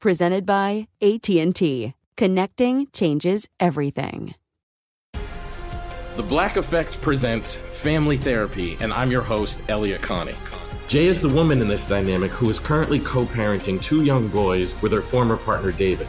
presented by AT&T. Connecting changes everything. The Black Effect presents Family Therapy, and I'm your host, Elliott Connie. Jay is the woman in this dynamic who is currently co parenting two young boys with her former partner, David.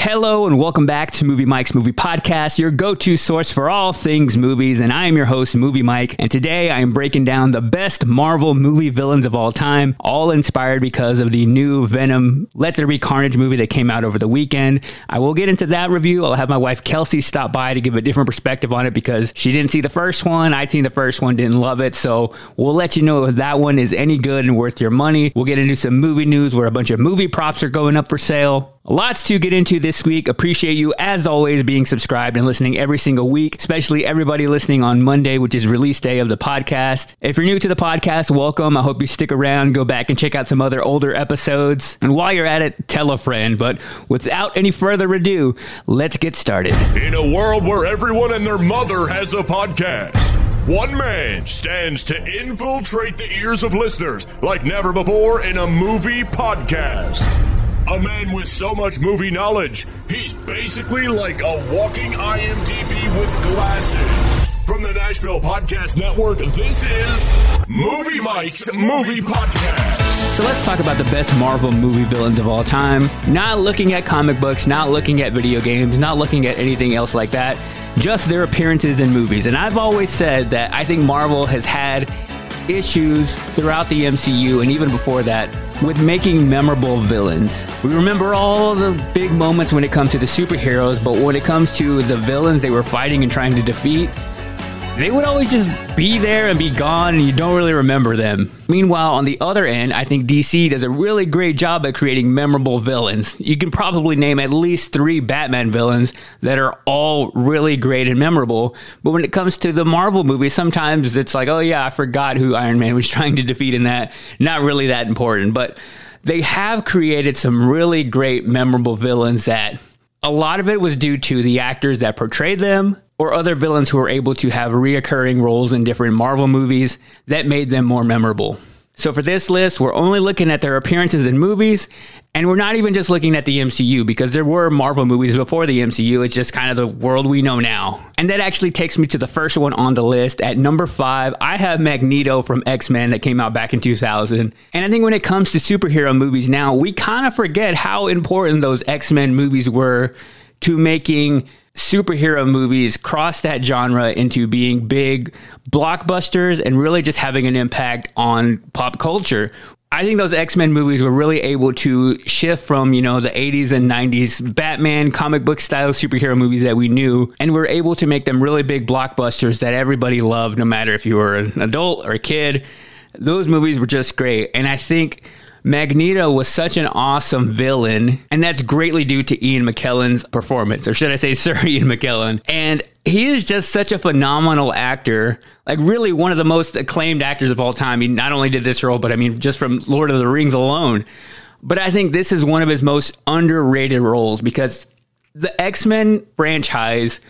Hello and welcome back to Movie Mike's Movie Podcast, your go to source for all things movies. And I am your host, Movie Mike. And today I am breaking down the best Marvel movie villains of all time, all inspired because of the new Venom Let There Be Carnage movie that came out over the weekend. I will get into that review. I'll have my wife Kelsey stop by to give a different perspective on it because she didn't see the first one. I seen the first one, didn't love it. So we'll let you know if that one is any good and worth your money. We'll get into some movie news where a bunch of movie props are going up for sale. Lots to get into this week. Appreciate you, as always, being subscribed and listening every single week, especially everybody listening on Monday, which is release day of the podcast. If you're new to the podcast, welcome. I hope you stick around, go back and check out some other older episodes. And while you're at it, tell a friend. But without any further ado, let's get started. In a world where everyone and their mother has a podcast, one man stands to infiltrate the ears of listeners like never before in a movie podcast. A man with so much movie knowledge, he's basically like a walking IMDb with glasses. From the Nashville Podcast Network, this is Movie Mike's Movie Podcast. So let's talk about the best Marvel movie villains of all time. Not looking at comic books, not looking at video games, not looking at anything else like that, just their appearances in movies. And I've always said that I think Marvel has had issues throughout the MCU and even before that with making memorable villains. We remember all the big moments when it comes to the superheroes, but when it comes to the villains they were fighting and trying to defeat, they would always just be there and be gone, and you don't really remember them. Meanwhile, on the other end, I think DC does a really great job at creating memorable villains. You can probably name at least three Batman villains that are all really great and memorable. But when it comes to the Marvel movies, sometimes it's like, oh yeah, I forgot who Iron Man was trying to defeat in that. Not really that important. But they have created some really great, memorable villains that a lot of it was due to the actors that portrayed them or other villains who were able to have reoccurring roles in different Marvel movies that made them more memorable. So for this list, we're only looking at their appearances in movies, and we're not even just looking at the MCU because there were Marvel movies before the MCU. It's just kind of the world we know now. And that actually takes me to the first one on the list. At number five, I have Magneto from X Men that came out back in 2000. And I think when it comes to superhero movies now, we kind of forget how important those X Men movies were to making superhero movies cross that genre into being big blockbusters and really just having an impact on pop culture. I think those X Men movies were really able to shift from, you know, the 80s and 90s Batman comic book style superhero movies that we knew, and we're able to make them really big blockbusters that everybody loved, no matter if you were an adult or a kid. Those movies were just great. And I think Magneto was such an awesome villain, and that's greatly due to Ian McKellen's performance, or should I say, Sir Ian McKellen. And he is just such a phenomenal actor, like really one of the most acclaimed actors of all time. He not only did this role, but I mean, just from Lord of the Rings alone. But I think this is one of his most underrated roles because the X Men franchise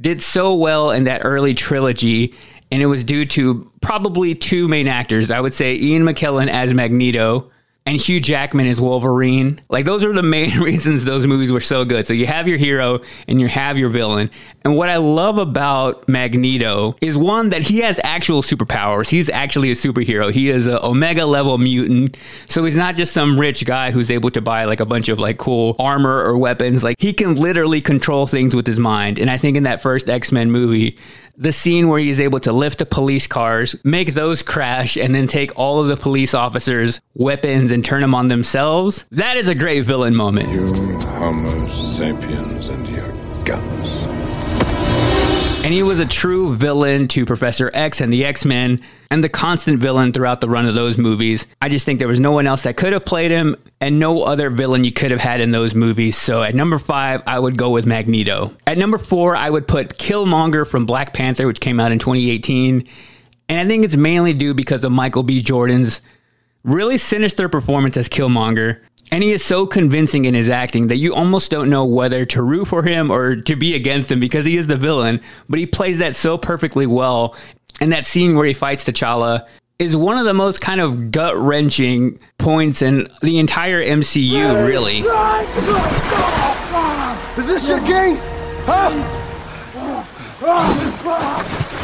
did so well in that early trilogy And it was due to probably two main actors. I would say Ian McKellen as Magneto and Hugh Jackman is Wolverine. Like those are the main reasons those movies were so good. So you have your hero and you have your villain. And what I love about Magneto is one that he has actual superpowers. He's actually a superhero. He is an omega level mutant. So he's not just some rich guy who's able to buy like a bunch of like cool armor or weapons. Like he can literally control things with his mind. And I think in that first X-Men movie, the scene where he's able to lift the police cars, make those crash, and then take all of the police officers' weapons and turn them on themselves. That is a great villain moment. You, Homo sapiens, and your guns. And he was a true villain to Professor X and the X Men, and the constant villain throughout the run of those movies. I just think there was no one else that could have played him, and no other villain you could have had in those movies. So at number five, I would go with Magneto. At number four, I would put Killmonger from Black Panther, which came out in 2018. And I think it's mainly due because of Michael B. Jordan's really sinister performance as Killmonger. And he is so convincing in his acting that you almost don't know whether to root for him or to be against him because he is the villain. But he plays that so perfectly well. And that scene where he fights T'Challa is one of the most kind of gut wrenching points in the entire MCU, really. Is this your king? Huh?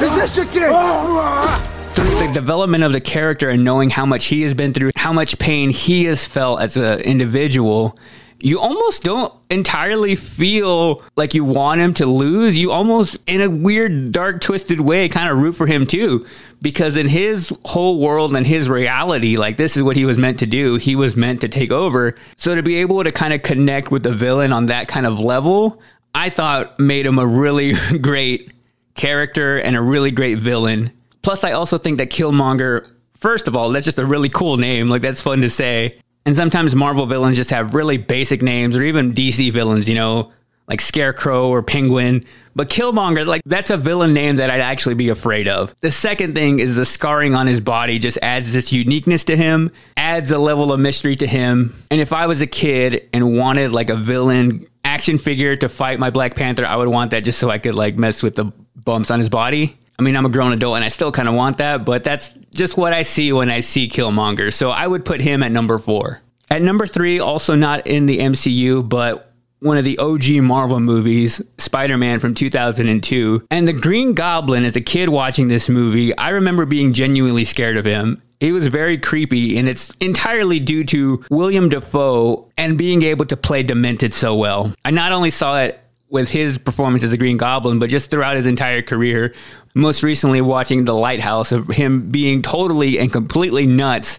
Is this your king? Through the development of the character and knowing how much he has been through, how much pain he has felt as an individual, you almost don't entirely feel like you want him to lose. You almost, in a weird, dark, twisted way, kind of root for him too. Because in his whole world and his reality, like this is what he was meant to do. He was meant to take over. So to be able to kind of connect with the villain on that kind of level, I thought made him a really great character and a really great villain. Plus, I also think that Killmonger, first of all, that's just a really cool name. Like, that's fun to say. And sometimes Marvel villains just have really basic names, or even DC villains, you know, like Scarecrow or Penguin. But Killmonger, like, that's a villain name that I'd actually be afraid of. The second thing is the scarring on his body just adds this uniqueness to him, adds a level of mystery to him. And if I was a kid and wanted like a villain action figure to fight my Black Panther, I would want that just so I could like mess with the bumps on his body. I mean, I'm a grown adult and I still kind of want that, but that's just what I see when I see Killmonger. So I would put him at number four. At number three, also not in the MCU, but one of the OG Marvel movies, Spider Man from 2002. And the Green Goblin, as a kid watching this movie, I remember being genuinely scared of him. He was very creepy, and it's entirely due to William Dafoe and being able to play Demented so well. I not only saw it with his performance as the Green Goblin, but just throughout his entire career. Most recently, watching The Lighthouse of him being totally and completely nuts.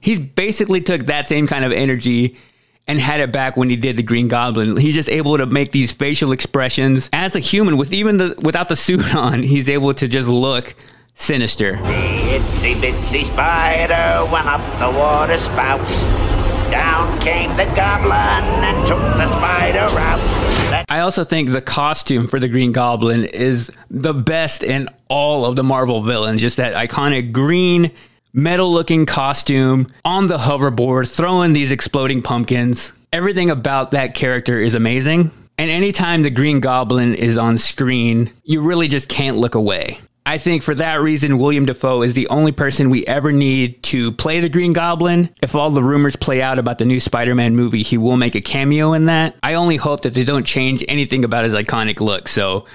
He basically took that same kind of energy and had it back when he did the Green Goblin. He's just able to make these facial expressions as a human with even the without the suit on. He's able to just look sinister. The itsy bitsy spider went up the water spout. Down came the goblin and took the spider out. I also think the costume for the Green Goblin is the best in all of the Marvel villains. Just that iconic green metal looking costume on the hoverboard, throwing these exploding pumpkins. Everything about that character is amazing. And anytime the Green Goblin is on screen, you really just can't look away. I think for that reason, William Dafoe is the only person we ever need to play the Green Goblin. If all the rumors play out about the new Spider Man movie, he will make a cameo in that. I only hope that they don't change anything about his iconic look. So,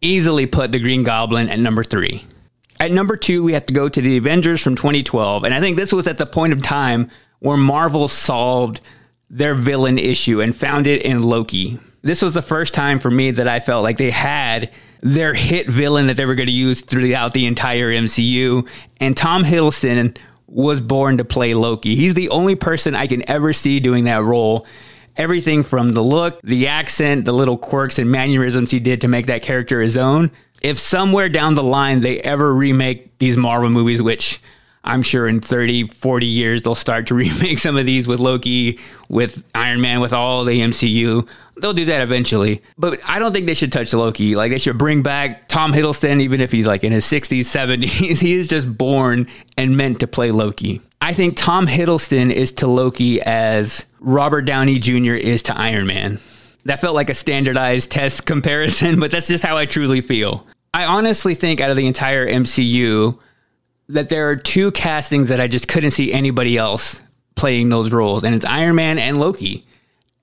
easily put the Green Goblin at number three. At number two, we have to go to the Avengers from 2012. And I think this was at the point of time where Marvel solved their villain issue and found it in Loki. This was the first time for me that I felt like they had their hit villain that they were going to use throughout the entire MCU. And Tom Hiddleston was born to play Loki. He's the only person I can ever see doing that role. Everything from the look, the accent, the little quirks and mannerisms he did to make that character his own. If somewhere down the line they ever remake these Marvel movies, which I'm sure in 30, 40 years they'll start to remake some of these with Loki, with Iron Man, with all the MCU. They'll do that eventually. But I don't think they should touch Loki. Like they should bring back Tom Hiddleston, even if he's like in his 60s, 70s. he is just born and meant to play Loki. I think Tom Hiddleston is to Loki as Robert Downey Jr. is to Iron Man. That felt like a standardized test comparison, but that's just how I truly feel. I honestly think out of the entire MCU that there are two castings that I just couldn't see anybody else playing those roles, and it's Iron Man and Loki.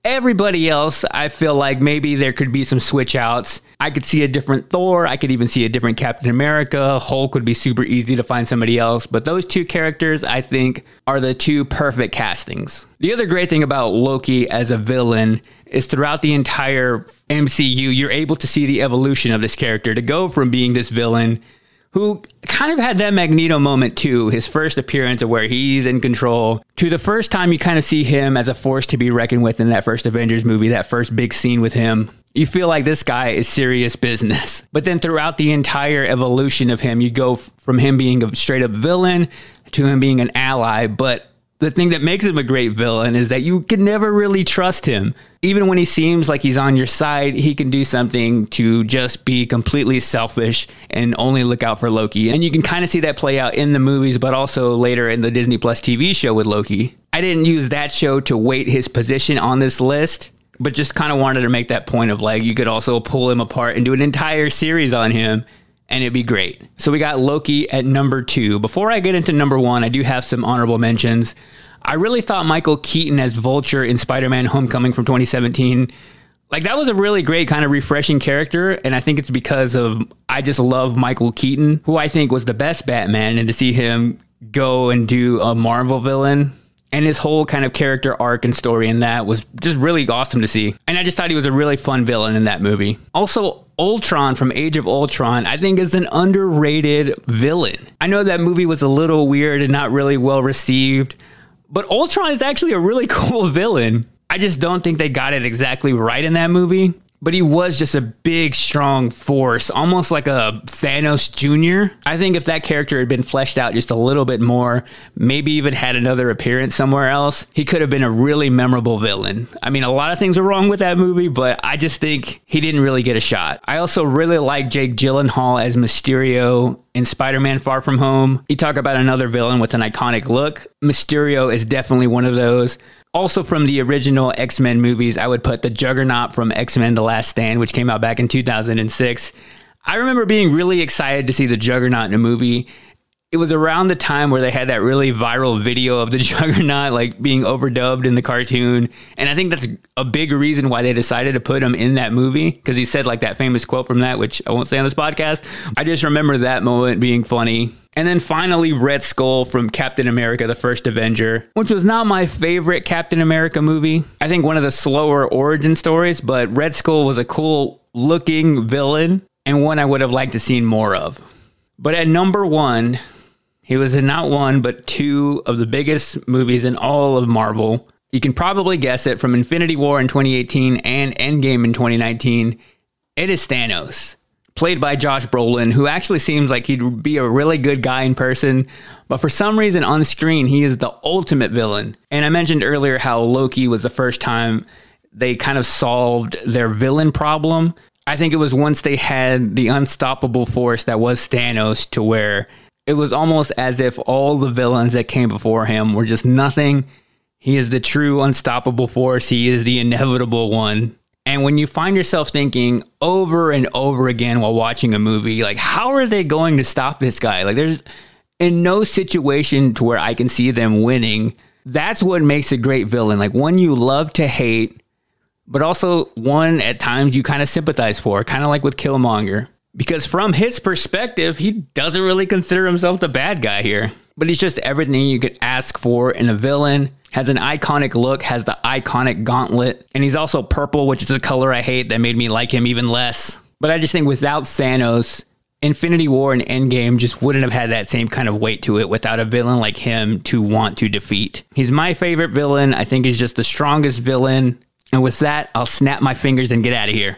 Everybody else, I feel like maybe there could be some switch outs. I could see a different Thor. I could even see a different Captain America. Hulk would be super easy to find somebody else. But those two characters, I think, are the two perfect castings. The other great thing about Loki as a villain is throughout the entire MCU, you're able to see the evolution of this character to go from being this villain who kind of had that Magneto moment too, his first appearance of where he's in control, to the first time you kind of see him as a force to be reckoned with in that first Avengers movie, that first big scene with him. You feel like this guy is serious business. But then throughout the entire evolution of him, you go from him being a straight up villain to him being an ally, but the thing that makes him a great villain is that you can never really trust him. Even when he seems like he's on your side, he can do something to just be completely selfish and only look out for Loki. And you can kind of see that play out in the movies, but also later in the Disney Plus TV show with Loki. I didn't use that show to weight his position on this list, but just kind of wanted to make that point of like you could also pull him apart and do an entire series on him and it'd be great. So we got Loki at number two. Before I get into number one, I do have some honorable mentions. I really thought Michael Keaton as Vulture in Spider Man Homecoming from 2017. Like that was a really great kind of refreshing character, and I think it's because of I just love Michael Keaton, who I think was the best Batman, and to see him go and do a Marvel villain and his whole kind of character arc and story in that was just really awesome to see. And I just thought he was a really fun villain in that movie. Also, Ultron from Age of Ultron, I think is an underrated villain. I know that movie was a little weird and not really well received, but Ultron is actually a really cool villain. I just don't think they got it exactly right in that movie but he was just a big, strong force, almost like a Thanos Jr. I think if that character had been fleshed out just a little bit more, maybe even had another appearance somewhere else, he could have been a really memorable villain. I mean, a lot of things are wrong with that movie, but I just think he didn't really get a shot. I also really like Jake Gyllenhaal as Mysterio in Spider-Man Far From Home. You talk about another villain with an iconic look. Mysterio is definitely one of those. Also, from the original X Men movies, I would put the Juggernaut from X Men The Last Stand, which came out back in 2006. I remember being really excited to see the Juggernaut in a movie it was around the time where they had that really viral video of the Juggernaut like being overdubbed in the cartoon, and I think that's a big reason why they decided to put him in that movie because he said like that famous quote from that, which I won't say on this podcast. I just remember that moment being funny. And then finally, Red Skull from Captain America: The First Avenger, which was not my favorite Captain America movie. I think one of the slower origin stories, but Red Skull was a cool looking villain and one I would have liked to seen more of. But at number one, he was in not one, but two of the biggest movies in all of Marvel. You can probably guess it from Infinity War in 2018 and Endgame in 2019. It is Thanos, played by Josh Brolin, who actually seems like he'd be a really good guy in person, but for some reason on screen, he is the ultimate villain. And I mentioned earlier how Loki was the first time they kind of solved their villain problem. I think it was once they had the unstoppable force that was Thanos to where it was almost as if all the villains that came before him were just nothing. He is the true unstoppable force. He is the inevitable one. And when you find yourself thinking over and over again while watching a movie, like, how are they going to stop this guy? Like, there's in no situation to where I can see them winning. That's what makes a great villain. Like, one you love to hate, but also one at times you kind of sympathize for, kind of like with Killmonger because from his perspective, he doesn't really consider himself the bad guy here. But he's just everything you could ask for in a villain. Has an iconic look, has the iconic gauntlet, and he's also purple, which is a color I hate that made me like him even less. But I just think without Thanos, Infinity War and Endgame just wouldn't have had that same kind of weight to it without a villain like him to want to defeat. He's my favorite villain. I think he's just the strongest villain. And with that, I'll snap my fingers and get out of here.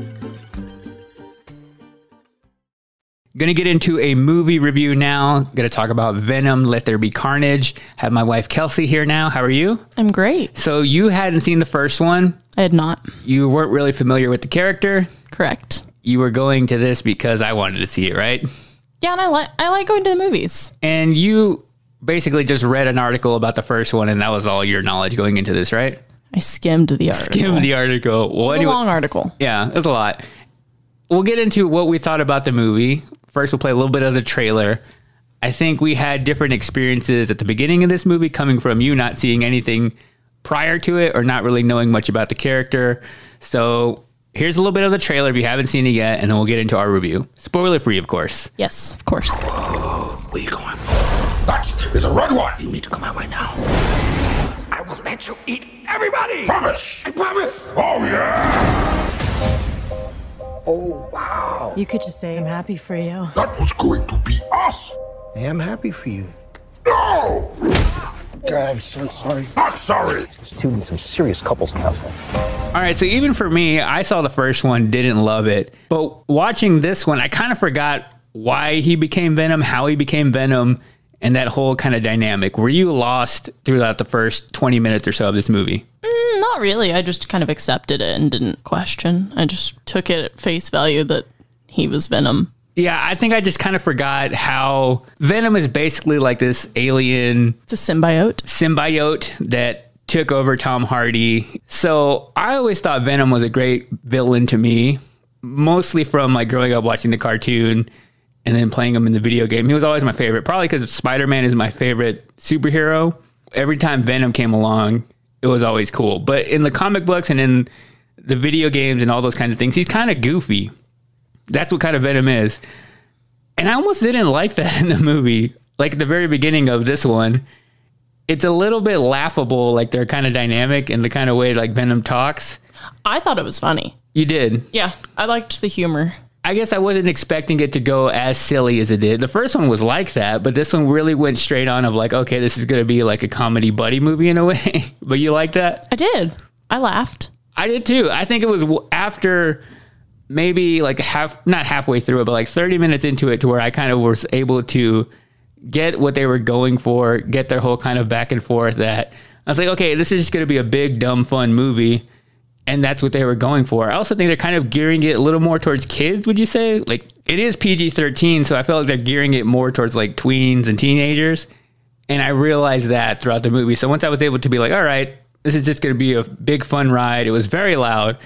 Gonna get into a movie review now. Gonna talk about Venom, Let There Be Carnage. Have my wife Kelsey here now. How are you? I'm great. So you hadn't seen the first one. I had not. You weren't really familiar with the character. Correct. You were going to this because I wanted to see it, right? Yeah, and I like I like going to the movies. And you basically just read an article about the first one, and that was all your knowledge going into this, right? I skimmed the article. Skimmed the article. Well, anyway- a long article. Yeah, it was a lot. We'll get into what we thought about the movie. First, we'll play a little bit of the trailer. I think we had different experiences at the beginning of this movie coming from you not seeing anything prior to it or not really knowing much about the character. So here's a little bit of the trailer if you haven't seen it yet, and then we'll get into our review. Spoiler free, of course. Yes, of course. Where you going? That is a red one. You need to come out right now. I will let you eat everybody. Promise. I promise. Oh yeah. Oh wow. You could just say, I'm happy for you. That was going to be us. I am happy for you. No. God, I'm so sorry. Not sorry. This two needs some serious couples counseling. All right, so even for me, I saw the first one, didn't love it. But watching this one, I kind of forgot why he became Venom, how he became Venom, and that whole kind of dynamic. Were you lost throughout the first 20 minutes or so of this movie? Mm, not really. I just kind of accepted it and didn't question. I just took it at face value that he was Venom. Yeah, I think I just kind of forgot how Venom is basically like this alien. It's a symbiote. Symbiote that took over Tom Hardy. So I always thought Venom was a great villain to me, mostly from like growing up watching the cartoon and then playing him in the video game. He was always my favorite, probably because Spider Man is my favorite superhero. Every time Venom came along, it was always cool. But in the comic books and in the video games and all those kind of things, he's kind of goofy. That's what kind of Venom is. And I almost didn't like that in the movie. Like at the very beginning of this one, it's a little bit laughable. Like they're kind of dynamic in the kind of way like Venom talks. I thought it was funny. You did. Yeah, I liked the humor. I guess I wasn't expecting it to go as silly as it did. The first one was like that, but this one really went straight on of like, okay, this is going to be like a comedy buddy movie in a way. but you like that? I did. I laughed. I did too. I think it was after maybe like half, not halfway through it, but like 30 minutes into it to where I kind of was able to get what they were going for, get their whole kind of back and forth that I was like, okay, this is just going to be a big, dumb, fun movie. And that's what they were going for. I also think they're kind of gearing it a little more towards kids, would you say? Like, it is PG 13, so I feel like they're gearing it more towards like tweens and teenagers. And I realized that throughout the movie. So once I was able to be like, all right, this is just going to be a big fun ride, it was very loud.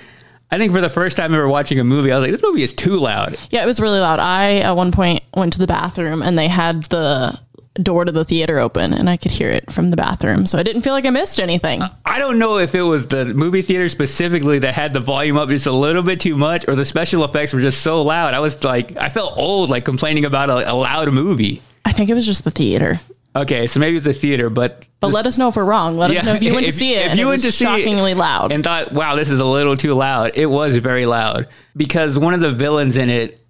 I think for the first time ever watching a movie, I was like, this movie is too loud. Yeah, it was really loud. I at one point went to the bathroom and they had the door to the theater open and I could hear it from the bathroom. So I didn't feel like I missed anything. I don't know if it was the movie theater specifically that had the volume up just a little bit too much or the special effects were just so loud. I was like, I felt old, like complaining about a, a loud movie. I think it was just the theater. Okay, so maybe it was the theater, but But let us know if we're wrong. Let us know if you went to see it. If and you it went was to see it shockingly loud. and thought, "Wow, this is a little too loud," it was very loud because one of the villains in it,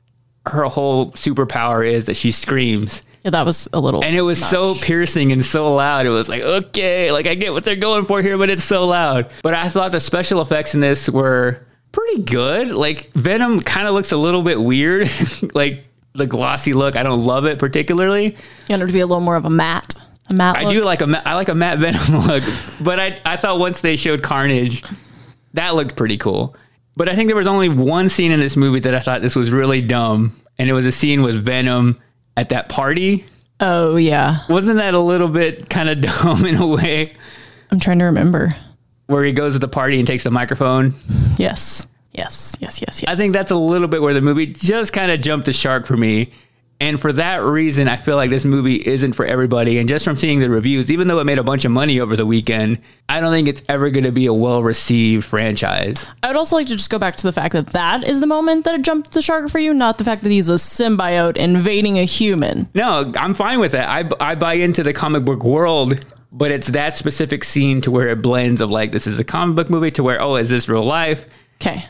her whole superpower is that she screams. Yeah, that was a little, and it was so piercing and so loud. It was like, okay, like I get what they're going for here, but it's so loud. But I thought the special effects in this were pretty good. Like Venom kind of looks a little bit weird, like the glossy look. I don't love it particularly. You want it to be a little more of a matte. A matte I look. do like a I like a matte Venom look, but I I thought once they showed Carnage, that looked pretty cool. But I think there was only one scene in this movie that I thought this was really dumb, and it was a scene with Venom at that party. Oh yeah, wasn't that a little bit kind of dumb in a way? I'm trying to remember. Where he goes to the party and takes the microphone. Yes, yes, yes, yes, yes. I think that's a little bit where the movie just kind of jumped the shark for me. And for that reason, I feel like this movie isn't for everybody. And just from seeing the reviews, even though it made a bunch of money over the weekend, I don't think it's ever going to be a well received franchise. I would also like to just go back to the fact that that is the moment that it jumped the shark for you, not the fact that he's a symbiote invading a human. No, I'm fine with that. I, I buy into the comic book world, but it's that specific scene to where it blends of like, this is a comic book movie to where, oh, is this real life? Okay.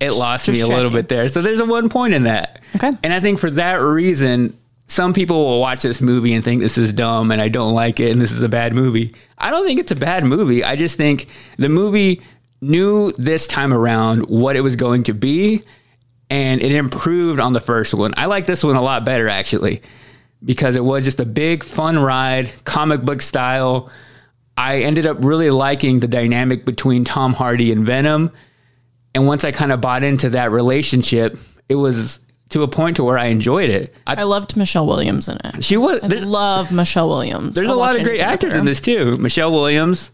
It lost just me a little bit there. So there's a one point in that. Okay. And I think for that reason, some people will watch this movie and think this is dumb and I don't like it and this is a bad movie. I don't think it's a bad movie. I just think the movie knew this time around what it was going to be and it improved on the first one. I like this one a lot better actually because it was just a big fun ride, comic book style. I ended up really liking the dynamic between Tom Hardy and Venom. And once I kind of bought into that relationship, it was to a point to where I enjoyed it. I, loved Michelle Williams in it. She was. I love Michelle Williams. There's I'll a lot of great actors in this too. Michelle Williams,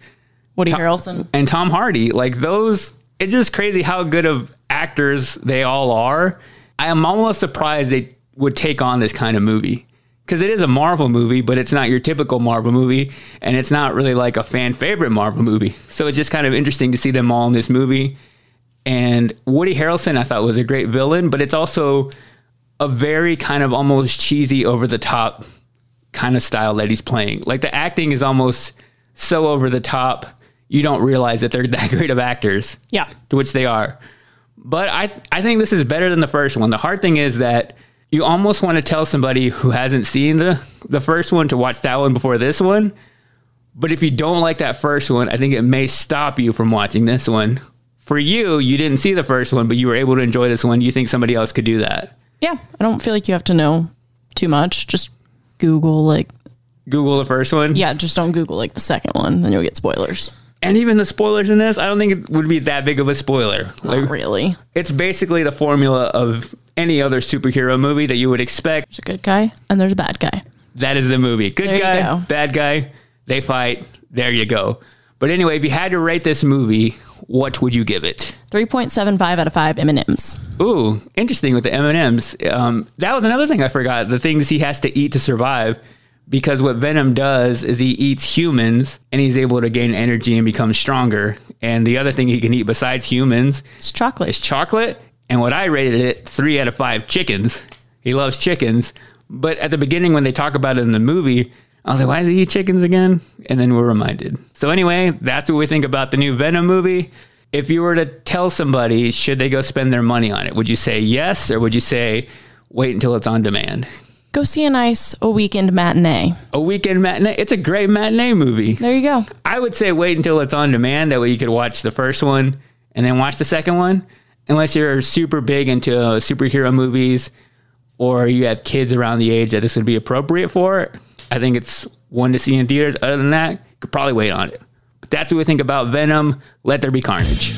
Woody Tom- Harrelson. and Tom Hardy. Like those, it's just crazy how good of actors they all are. I am almost surprised they would take on this kind of movie because it is a Marvel movie, but it's not your typical Marvel movie, and it's not really like a fan favorite Marvel movie. So it's just kind of interesting to see them all in this movie. And Woody Harrelson, I thought was a great villain, but it's also a very kind of almost cheesy, over the top kind of style that he's playing. Like the acting is almost so over the top, you don't realize that they're that great of actors. Yeah. To which they are. But I I think this is better than the first one. The hard thing is that you almost want to tell somebody who hasn't seen the the first one to watch that one before this one. But if you don't like that first one, I think it may stop you from watching this one. For you, you didn't see the first one, but you were able to enjoy this one. You think somebody else could do that? Yeah, I don't feel like you have to know too much. Just Google like Google the first one. yeah, just don't Google like the second one, then you'll get spoilers. And even the spoilers in this, I don't think it would be that big of a spoiler. Not really. It's basically the formula of any other superhero movie that you would expect. There's a good guy and there's a bad guy. That is the movie. Good There guy, go. bad guy, they fight. There you go. But anyway, if you had to rate this movie, what would you give it? 3.75 out of 5 M&Ms. Ooh, interesting with the M and M's. Um, that was another thing I forgot. The things he has to eat to survive, because what Venom does is he eats humans, and he's able to gain energy and become stronger. And the other thing he can eat besides humans is chocolate. Is chocolate. And what I rated it three out of five chickens. He loves chickens, but at the beginning when they talk about it in the movie. I was like, why does he eat chickens again? And then we're reminded. So, anyway, that's what we think about the new Venom movie. If you were to tell somebody, should they go spend their money on it? Would you say yes, or would you say wait until it's on demand? Go see a nice a weekend matinee. A weekend matinee. It's a great matinee movie. There you go. I would say wait until it's on demand. That way you could watch the first one and then watch the second one. Unless you're super big into uh, superhero movies or you have kids around the age that this would be appropriate for. I think it's one to see in theaters. Other than that, you could probably wait on it. But that's what we think about Venom. Let there be carnage.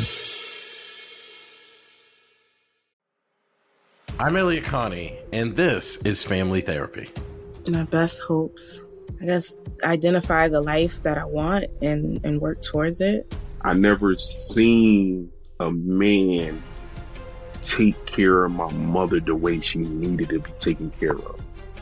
I'm Elliott Connie, and this is Family Therapy. my best hopes. I guess identify the life that I want and and work towards it. I never seen a man take care of my mother the way she needed to be taken care of.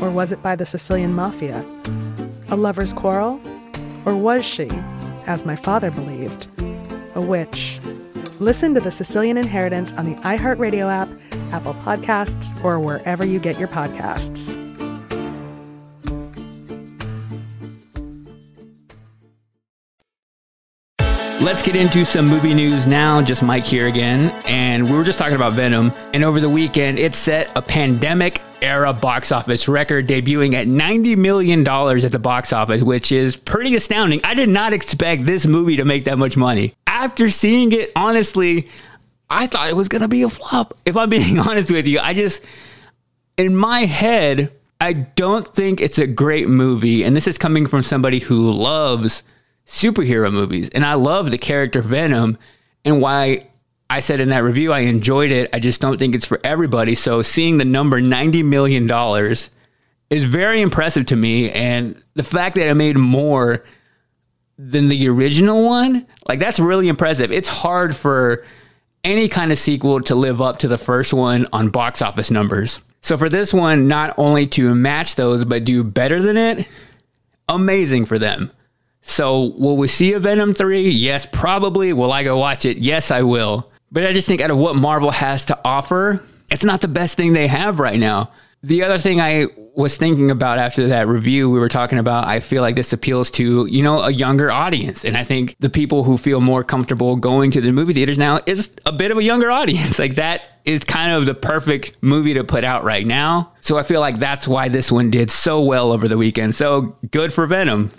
Or was it by the Sicilian mafia? A lover's quarrel? Or was she, as my father believed, a witch? Listen to The Sicilian Inheritance on the iHeartRadio app, Apple Podcasts, or wherever you get your podcasts. Let's get into some movie news now. Just Mike here again. And we were just talking about Venom. And over the weekend, it set a pandemic era box office record, debuting at $90 million at the box office, which is pretty astounding. I did not expect this movie to make that much money. After seeing it, honestly, I thought it was going to be a flop. If I'm being honest with you, I just, in my head, I don't think it's a great movie. And this is coming from somebody who loves superhero movies. And I love the character Venom and why I said in that review I enjoyed it. I just don't think it's for everybody. So seeing the number $90 million is very impressive to me. And the fact that it made more than the original one, like that's really impressive. It's hard for any kind of sequel to live up to the first one on box office numbers. So for this one, not only to match those, but do better than it, amazing for them. So, will we see a Venom 3? Yes, probably. Will I go watch it? Yes, I will. But I just think out of what Marvel has to offer, it's not the best thing they have right now. The other thing I was thinking about after that review we were talking about, I feel like this appeals to, you know, a younger audience. And I think the people who feel more comfortable going to the movie theaters now is a bit of a younger audience. Like that is kind of the perfect movie to put out right now. So I feel like that's why this one did so well over the weekend. So good for Venom.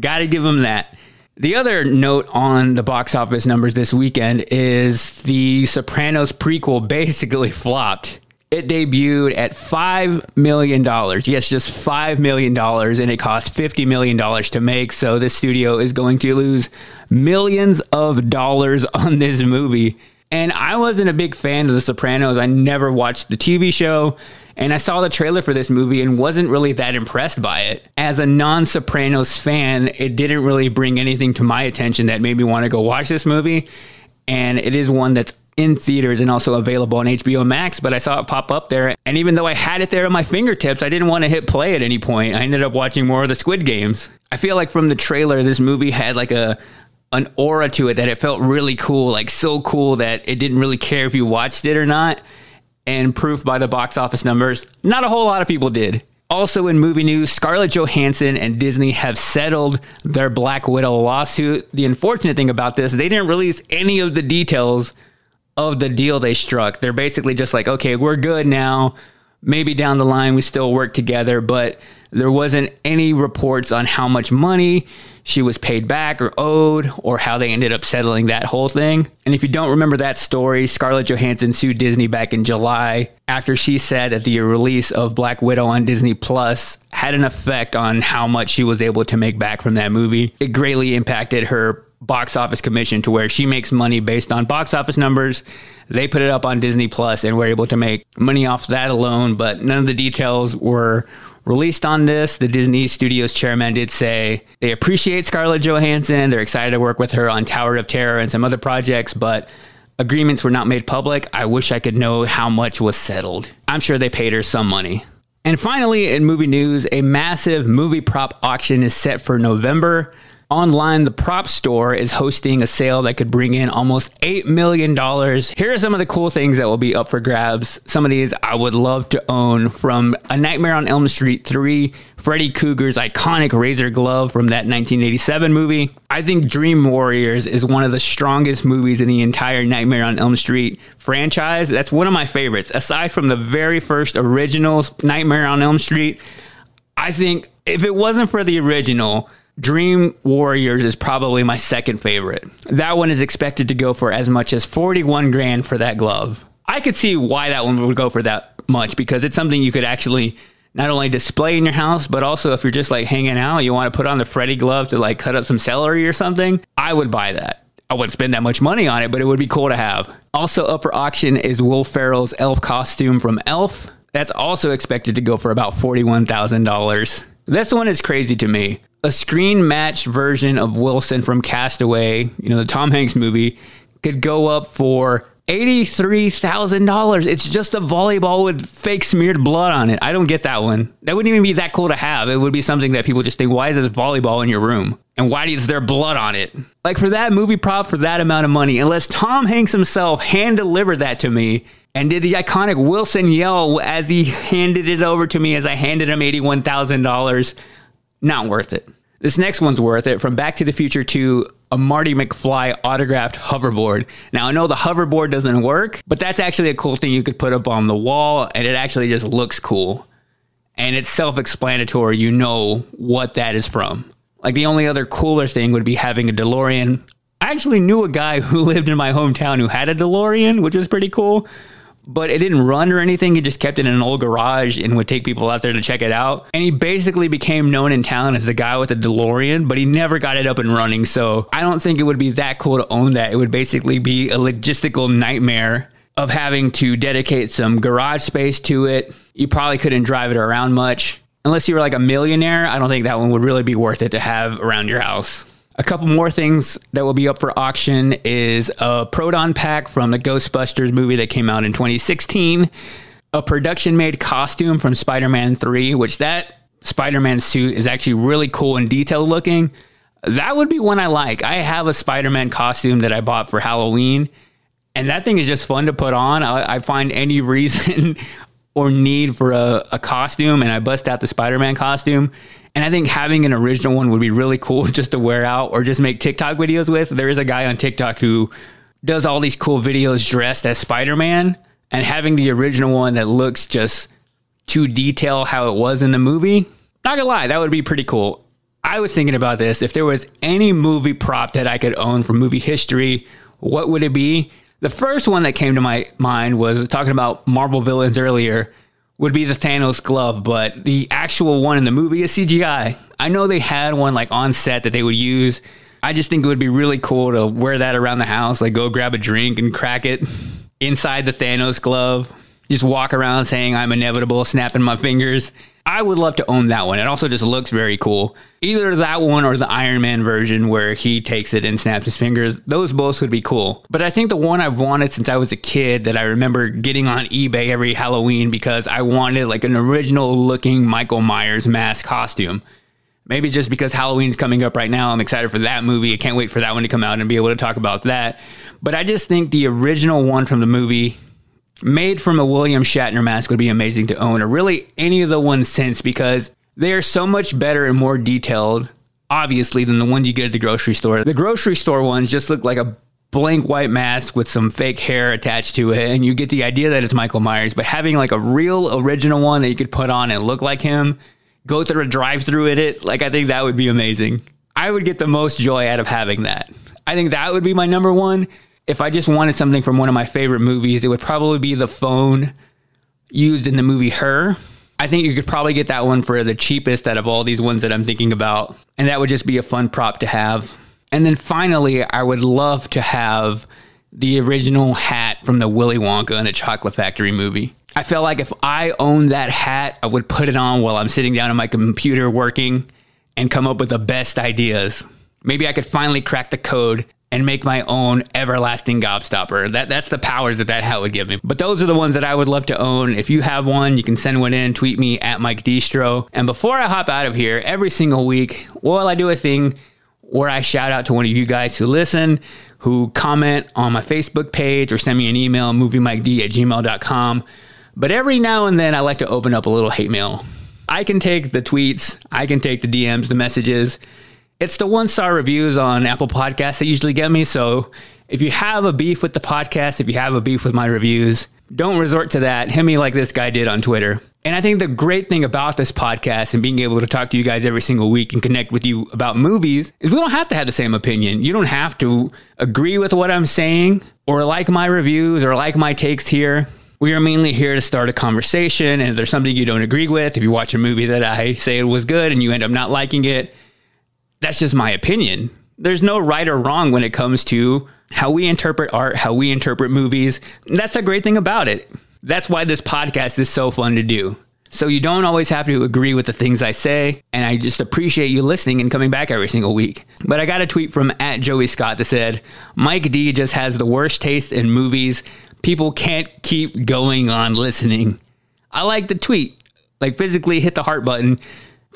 Got to give them that. The other note on the box office numbers this weekend is the Sopranos prequel basically flopped. It debuted at $5 million. Yes, just $5 million, and it cost $50 million to make. So this studio is going to lose millions of dollars on this movie. And I wasn't a big fan of The Sopranos. I never watched the TV show. And I saw the trailer for this movie and wasn't really that impressed by it. As a non Sopranos fan, it didn't really bring anything to my attention that made me want to go watch this movie. And it is one that's in theaters and also available on HBO Max, but I saw it pop up there. And even though I had it there at my fingertips, I didn't want to hit play at any point. I ended up watching more of the Squid Games. I feel like from the trailer, this movie had like a an aura to it that it felt really cool, like so cool that it didn't really care if you watched it or not. And proof by the box office numbers, not a whole lot of people did. Also in movie news, Scarlett Johansson and Disney have settled their Black Widow lawsuit. The unfortunate thing about this, they didn't release any of the details of the deal they struck. They're basically just like, okay, we're good now. Maybe down the line we still work together, but there wasn't any reports on how much money she was paid back or owed, or how they ended up settling that whole thing. And if you don't remember that story, Scarlett Johansson sued Disney back in July after she said that the release of Black Widow on Disney Plus had an effect on how much she was able to make back from that movie. It greatly impacted her box office commission to where she makes money based on box office numbers. They put it up on Disney Plus and were able to make money off that alone, but none of the details were released on this. The Disney Studios chairman did say they appreciate Scarlett Johansson. They're excited to work with her on Tower of Terror and some other projects, but agreements were not made public. I wish I could know how much was settled. I'm sure they paid her some money. And finally, in movie news, a massive movie prop auction is set for November. Online, the prop store is hosting a sale that could bring in almost $8 million. Here are some of the cool things that will be up for grabs. Some of these I would love to own from A Nightmare on Elm Street 3, Freddy Krueger's iconic razor glove from that 1987 movie. I think Dream Warriors is one of the strongest movies in the entire Nightmare on Elm Street franchise. That's one of my favorites. Aside from the very first original Nightmare on Elm Street, I think if it wasn't for the original, Dream Warriors is probably my second favorite. That one is expected to go for as much as 41 grand for that glove. I could see why that one would go for that much because it's something you could actually not only display in your house, but also if you're just like hanging out, you want to put on the Freddy glove to like cut up some celery or something, I would buy that. I wouldn't spend that much money on it, but it would be cool to have. Also up for auction is Will Ferrell's elf costume from Elf. That's also expected to go for about $41,000. This one is crazy to me. A screen matched version of Wilson from Castaway, you know, the Tom Hanks movie, could go up for $83,000. It's just a volleyball with fake smeared blood on it. I don't get that one. That wouldn't even be that cool to have. It would be something that people just think, why is this volleyball in your room? And why is there blood on it? Like for that movie prop for that amount of money, unless Tom Hanks himself hand delivered that to me and did the iconic Wilson yell as he handed it over to me as I handed him $81,000, not worth it. This next one's worth it. From Back to the Future to a Marty McFly autographed hoverboard. Now, I know the hoverboard doesn't work, but that's actually a cool thing you could put up on the wall, and it actually just looks cool. And it's self explanatory. You know what that is from. Like, the only other cooler thing would be having a DeLorean. I actually knew a guy who lived in my hometown who had a DeLorean, which was pretty cool but it didn't run or anything. He just kept it in an old garage and would take people out there to check it out. And he basically became known in town as the guy with the DeLorean, but he never got it up and running. So I don't think it would be that cool to own that. It would basically be a logistical nightmare of having to dedicate some garage space to it. You probably couldn't drive it around much. Unless you were like a millionaire, I don't think that one would really be worth it to have around your house. A couple more things that will be up for auction is a Proton pack from the Ghostbusters movie that came out in 2016, a production made costume from Spider Man 3, which that Spider Man suit is actually really cool and detailed looking. That would be one I like. I have a Spider Man costume that I bought for Halloween, and that thing is just fun to put on. I, I find any reason or need for a, a costume, and I bust out the Spider Man costume and I think having an original one would be really cool just to wear out or just make TikTok videos with. There is a guy on TikTok who does all these cool videos dressed as Spider Man, and having the original one that looks just to detail how it was in the movie. Not gonna lie, that would be pretty cool. I was thinking about this. If there was any movie prop that I could own from movie history, what would it be? The first one that came to my mind was talking about Marvel villains earlier would be the Thanos glove, but the actual one in the movie is CGI. I know they had one like on set that they would use. I just think it would be really cool to wear that around the house, like go grab a drink and crack it inside the Thanos glove. Just walk around saying I'm inevitable, snapping my fingers. I would love to own that one. It also just looks very cool. Either that one or the Iron Man version where he takes it and snaps his fingers. Those both would be cool. But I think the one I've wanted since I was a kid that I remember getting on eBay every Halloween because I wanted like an original looking Michael Myers mask costume. Maybe just because Halloween's coming up right now, I'm excited for that movie. I can't wait for that one to come out and be able to talk about that. But I just think the original one from the movie made from a William Shatner mask would be amazing to own, or really any of the ones since, because they are so much better and more detailed, obviously, than the ones you get at the grocery store. The grocery store ones just look like a blank white mask with some fake hair attached to it, and you get the idea that it's Michael Myers. But having like a real original one that you could put on and look like him, go through a drive through in it, like I think that would be amazing. I I would get the most joy out of having that. I think that would be my number one. If I just wanted something from one of my favorite movies, it would probably be the phone used in the movie Her. I think you could probably get that one for the cheapest out of all these ones that I'm thinking about. And that would just be a fun prop to have. And then finally, I would love to have the original hat from the Willy Wonka and the Chocolate Factory movie. I felt like if I owned that hat, I would put it on while I'm sitting down at my computer working and come up with the best ideas. Maybe I could finally crack the code and make my own everlasting gobstopper. That that's the powers that that hat would give me. But those are the ones that I would love to own. If you have one, you can send one in. Tweet me at Mike Distro. And before I hop out of here, every single week, well, I do a thing where I shout out to one of you guys who listen, who comment on my Facebook page, or send me an email, moviemiked at gmail.com. But every now and then, I like to open up a little hate mail. I can take the tweets, I can take the DMs, the messages it's the one star reviews on Apple Podcasts that usually get me. So if you have a beef with the podcast, if you have a beef with my reviews, don't resort to that. Hit me like this guy did on Twitter. And I think the great thing about this podcast and being able to talk to you guys every single week and connect with you about movies is we don't have to have the same opinion. You don't have to agree with what I'm saying or like my reviews or like my takes here. We are mainly here to start a conversation. And if there's something you don't agree with, if you watch a movie that I say it was good and you end up not liking it, that's just my opinion. There's no right or wrong when it comes to how we interpret art, how we interpret movies. That's the great thing about it. That's why this podcast is so fun to do. So you don't always have to agree with the things I say, and I just appreciate you listening and coming back every single week. But I got a tweet from at Joey Scott that said, Mike D just has the worst taste in movies. People can't keep going on listening. I like the tweet. Like physically hit the heart button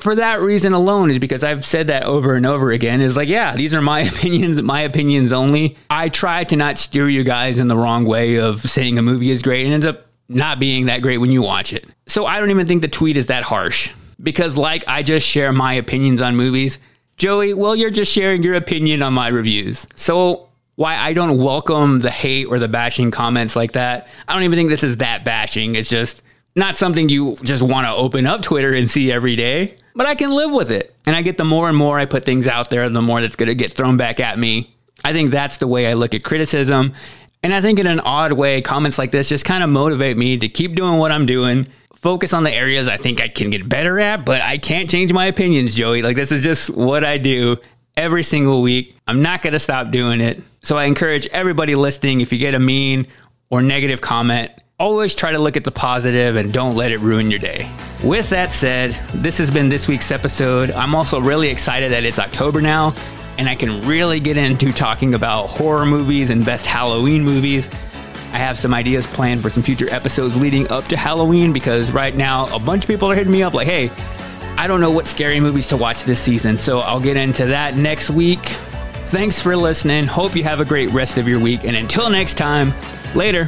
for that reason alone is because I've said that over and over again is like, yeah, these are my opinions, my opinions only. I try to not steer you guys in the wrong way of saying a movie is great and ends up not being that great when you watch it. So I don't even think the tweet is that harsh because like I just share my opinions on movies. Joey, well, you're just sharing your opinion on my reviews. So why I don't welcome the hate or the bashing comments like that. I don't even think this is that bashing. It's just not something you just want to open up Twitter and see every day but I can live with it. And I get the more and more I put things out there, the more that's going to get thrown back at me. I think that's the way I look at criticism. And I think in an odd way, comments like this just kind of motivate me to keep doing what I'm doing, focus on the areas I think I can get better at, but I can't change my opinions, Joey. Like, this is just what I do every single week. I'm not going to stop doing it. So I encourage everybody listening if you get a mean or negative comment, always try to look at the positive and don't let it ruin your day. With that said, this has been this week's episode. I'm also really excited that it's October now and I can really get into talking about horror movies and best Halloween movies. I have some ideas planned for some future episodes leading up to Halloween because right now a bunch of people are hitting me up like, hey, I don't know what scary movies to watch this season. So I'll get into that next week. Thanks for listening. Hope you have a great rest of your week. And until next time, later.